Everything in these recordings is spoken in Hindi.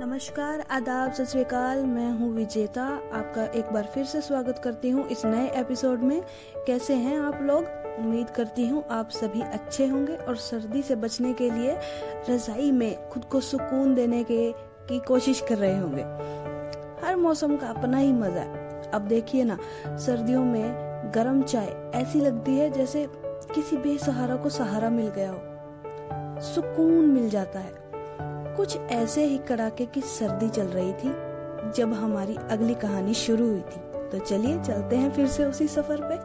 नमस्कार, आदाब, सत श्रीकाल मैं हूँ विजेता। आपका एक बार फिर से स्वागत करती हूँ इस नए एपिसोड में। कैसे हैं आप लोग? उम्मीद करती हूँ आप सभी अच्छे होंगे और सर्दी से बचने के लिए रजाई में खुद को सुकून देने के, की कोशिश कर रहे होंगे। हर मौसम का अपना ही मज़ा है। अब देखिए ना, सर्दियों में गर्म चाय ऐसी लगती है जैसे किसी बेसहारा को सहारा मिल गया हो। सुकून मिल जाता है। कुछ ऐसे ही कड़ाके की सर्दी चल रही थी, जब हमारी अगली कहानी शुरू हुई थी। तो चलिए चलते हैं फिर से उसी सफ़र पे।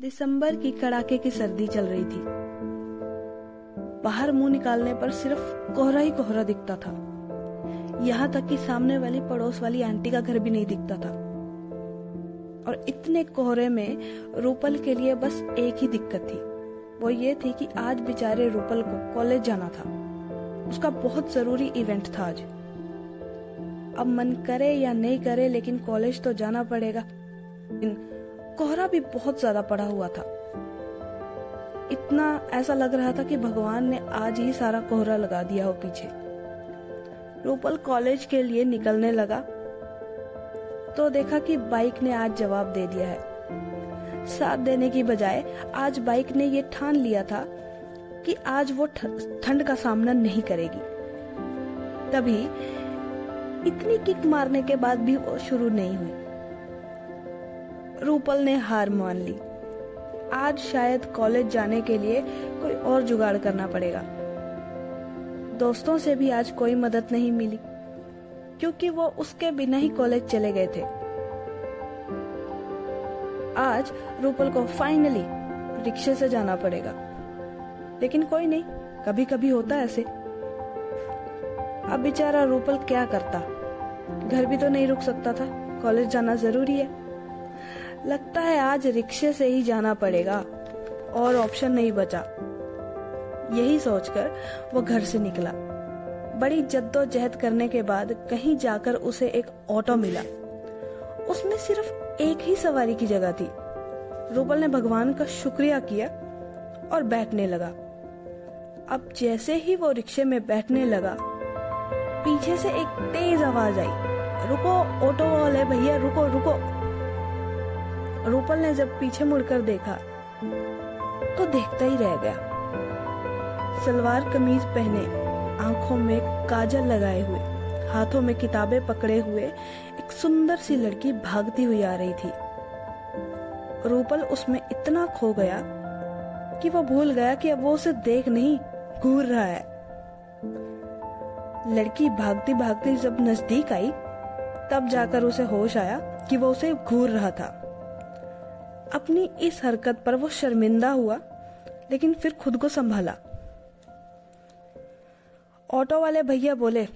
दिसंबर की कड़ाके की सर्दी चल रही थी। बाहर मुँह निकालने पर सिर्फ़ कोहरा ही कोहरा दिखता था। यहाँ तक कि सामने वाली पड़ोस वाली आंटी का घर भी नहीं दिखता था। और इतने कोहरे में रूपल के लिए बस एक ही दिक्कत थी। वो ये थी कि आज बेचारे रूपल को कॉलेज जाना था। उसका बहुत ज़रूरी इवेंट था आज। अब मन करे या नहीं करे, लेकिन कॉलेज तो जाना पड़ेगा। कोहरा भी बहुत ज़्यादा पड़ा हुआ था। इतना ऐसा लग रहा था कि भगवान ने आज ही सारा कोहरा लगा दिया हो पीछे। रूपल कॉलेज के लिए निकलने लगा। तो देखा कि बाइक ने आज जवाब दे दिया है। साथ देने की बजाय, आज बाइक ने ये ठान लिया था कि आज वो ठंड का सामना नहीं करेगी। तभी इतनी किक मारने के बाद भी वो शुरू नहीं हुई। रूपल ने हार मान ली। आज शायद कॉलेज जाने के लिए कोई और जुगाड़ करना पड़ेगा। दोस्तों से भी आज कोई मदद नहीं मिली, क्योंकि वो उसके बिना ही कॉलेज चले गए थे। आज रूपल को फाइनली रिक्शे से जाना पड़ेगा। लेकिन कोई नहीं कभी कभी होता ऐसे। अब बेचारा रूपल क्या करता? घर भी तो नहीं रुक सकता था, कॉलेज जाना ज़रूरी है। लगता है आज रिक्शे से ही जाना पड़ेगा, और ऑप्शन नहीं बचा। यही सोचकर वो घर से निकला। बड़ी जद्दोजहद करने के बाद कहीं जाकर उसे एक ऑटो मिला। उसमें सिर्फ़ एक ही सवारी की जगह थी। रूपल ने भगवान का शुक्रिया किया और बैठने लगा। अब जैसे ही वो रिक्शे में बैठने लगा, पीछे से एक तेज आवाज़ आई, रुको, ऑटो वाले भैया, रुको रुको। रूपल ने जब पीछे मुड़कर देखा तो देखता ही रह गया। सलवार कमीज पहने, आँखों में काजल लगाए हुए, हाथों में किताबें पकड़े हुए, एक सुंदर सी लड़की भागती हुई आ रही थी। रूपल उसमें इतना खो गया कि वो भूल गया कि अब वो उसे देख नहीं घूर रहा है। लड़की भागती भागती जब नज़दीक आई, तब जाकर उसे होश आया कि वो उसे घूर रहा था। अपनी इस हरकत पर वो शर्मिंदा हुआ, लेकिन फिर खुद को संभाला। ऑटो वाले भैया बोले,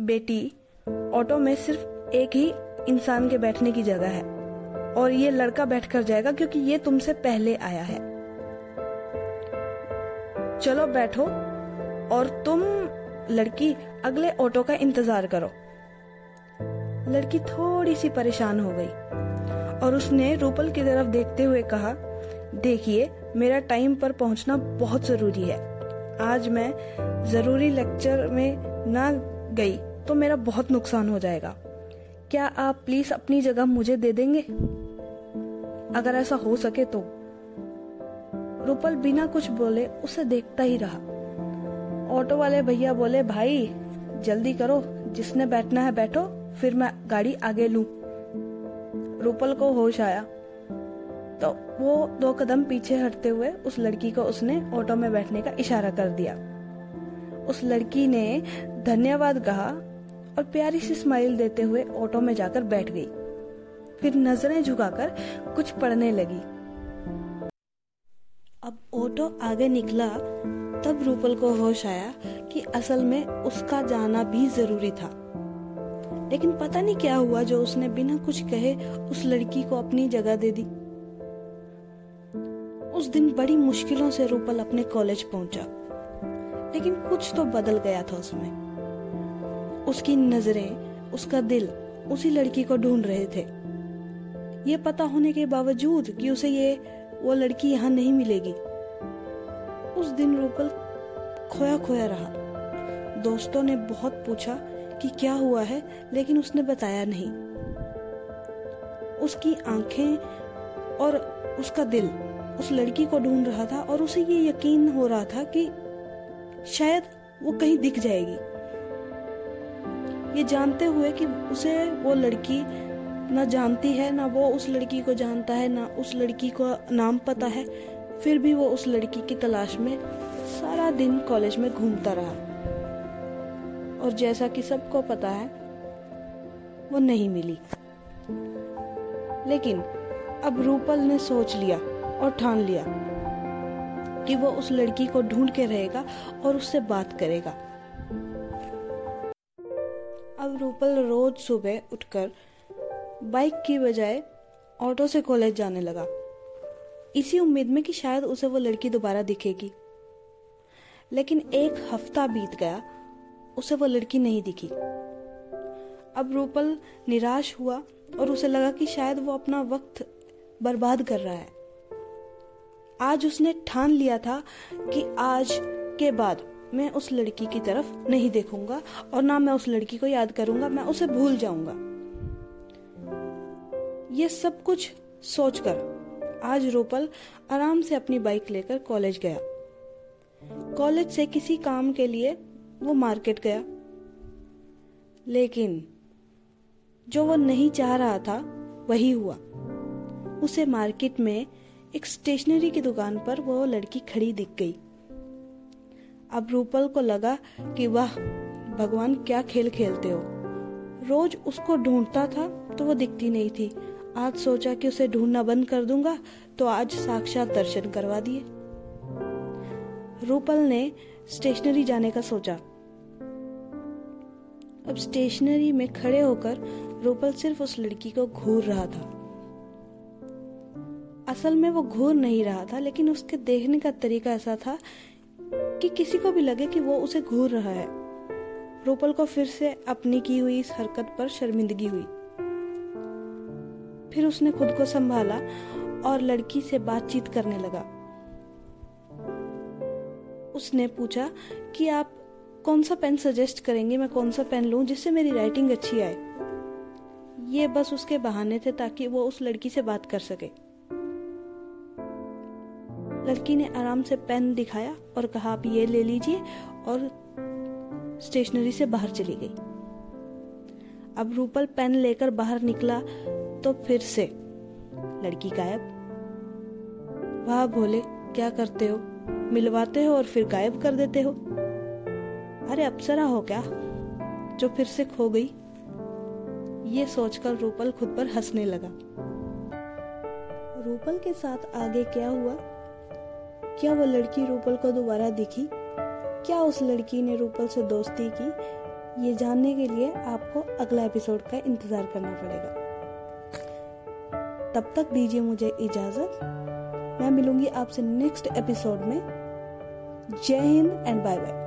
बेटी, ऑटो में सिर्फ़ एक ही इंसान के बैठने की जगह है और ये लड़का बैठ कर जाएगा क्योंकि ये तुमसे पहले आया है। चलो बैठो और तुम लड़की अगले ऑटो का इंतज़ार करो। लड़की थोड़ी सी परेशान हो गई और उसने रूपल की तरफ़ देखते हुए कहा, देखिए, मेरा टाइम पर पहुँचना बहुत ज़रूरी है। आज मैं ज़रूरी लेक्चर में ना गई तो मेरा बहुत नुकसान हो जाएगा। क्या आप प्लीज़ अपनी जगह मुझे दे देंगे? अगर ऐसा हो सके तो। रूपल बिना कुछ बोले उसे देखता ही रहा। ऑटो वाले भैया बोले, भाई, जल्दी करो, जिसने बैठना है बैठो, फिर मैं गाड़ी आगे लू। रूपल को होश आया। तो वो दो कदम पीछे हटते हुए उस लड़की को उसने ऑटो में बैठने का इशारा कर दिया। उस लड़की ने धन्यवाद कहा और प्यारी सी स्माइल देते हुए ऑटो में जाकर बैठ गई। फिर नज़रें झुकाकर कुछ पढ़ने लगी। अब ऑटो आगे निकला, तब रूपल को होश आया कि असल में उसका जाना भी ज़रूरी था। लेकिन पता नहीं क्या हुआ जो उसने बिना कुछ कहे उस लड़की को अपनी जगह दे दी। उस दिन बड़ी मुश्किलों से रूपल अपने कॉलेज पहुँचा, लेकिन कुछ तो बदल गया था उसमें। उसकी नज़रें, उसका दिल, उसी लड़की को ढूंढ रहे थे। ये पता होने के बावजूद कि उसे ये वो लड़की यहाँ नहीं मिलेगी। उस दिन रूपल खोया खोया रहा। दोस्तों ने बहुत पूछा कि क्या हुआ है, लेकिन उसने बताया नहीं। उसकी आँखें और उसका दिल उस लड़की को ढूंढ रहा था और उसे ये यकीन हो रहा था कि शायद वो कहीं दिख जाएगी। ये जानते हुए कि उसे वो लड़की ना जानती है, ना वो उस लड़की को जानता है, ना उस लड़की को नाम पता है। फिर भी वो उस लड़की की तलाश में सारा दिन कॉलेज में घूमता रहा। और जैसा कि सबको पता है, वो नहीं मिली। लेकिन अब रूपल ने सोच लिया और ठान लिया कि वो उस लड़की को ढूंढ के रहेगा और उससे बात करेगा। अब रूपल रोज सुबह उठकर बाइक की बजाय ऑटो से कॉलेज जाने लगा। इसी उम्मीद में कि शायद उसे वो लड़की दोबारा दिखेगी। लेकिन एक हफ़्ता बीत गया, उसे वो लड़की नहीं दिखी। अब रूपल निराश हुआ और उसे लगा कि शायद वो अपना वक्त बर्बाद कर रहा है। आज उसने ठान लिया था कि आज के बाद मैं उस लड़की की तरफ़ नहीं देखूँगा और ना मैं उस लड़की को याद करूँगा, मैं उसे भूल जाऊँगा। ये सब कुछ सोचकर आज रोपल आराम से अपनी बाइक लेकर कॉलेज गया। कॉलेज से किसी काम के लिए वो मार्केट गया। लेकिन जो वो नहीं चाह रहा था, वही हुआ। उसे मार्केट में एक स्टेशनरी की दुकान पर वो लड़की खड़ी दिख गई। अब रूपल को लगा कि, वाह, भगवान क्या खेल खेलते हो। रोज उसको ढूंढता था तो वो दिखती नहीं थी। आज सोचा कि उसे ढूंढना बंद कर दूँगा तो आज साक्षात दर्शन करवा दिए। रूपल ने स्टेशनरी जाने का सोचा। अब स्टेशनरी में खड़े होकर रूपल सिर्फ़ उस लड़की को घूर रहा था। असल में वो घूर नहीं रहा था, लेकिन उसके देखने का तरीका ऐसा था कि किसी को भी लगे कि वो उसे घूर रहा है। रूपल को फिर से अपनी की हुई इस हरकत पर शर्मिंदगी हुई। फिर उसने खुद को संभाला और लड़की से बातचीत करने लगा। उसने पूछा कि आप कौन सा पेन सजेस्ट करेंगे, मैं कौन सा पेन लूँ जिससे मेरी राइटिंग अच्छी आए? ये बस उसके बहाने थे ताकि वो उस लड़की से बात कर सके। लड़की ने आराम से पेन दिखाया और कहा, आप ये ले लीजिए, और स्टेशनरी से बाहर चली गई। अब रूपल पेन लेकर बाहर निकला तो फिर से। लड़की गायब। वाह भोले क्या करते हो? मिलवाते हो और फिर गायब कर देते हो? अरे अप्सरा हो क्या? जो फिर से खो गई। ये सोचकर रूपल खुद पर हंसने लगा। रूपल के साथ आगे क्या हुआ? क्या वो लड़की रूपल को दोबारा दिखी? क्या उस लड़की ने रूपल से दोस्ती की? ये जानने के लिए आपको अगला एपिसोड का इंतज़ार करना पड़ेगा। तब तक दीजिए मुझे इजाज़त। मैं मिलूँगी आपसे नेक्स्ट एपिसोड में। जय हिंद एंड बाय बाय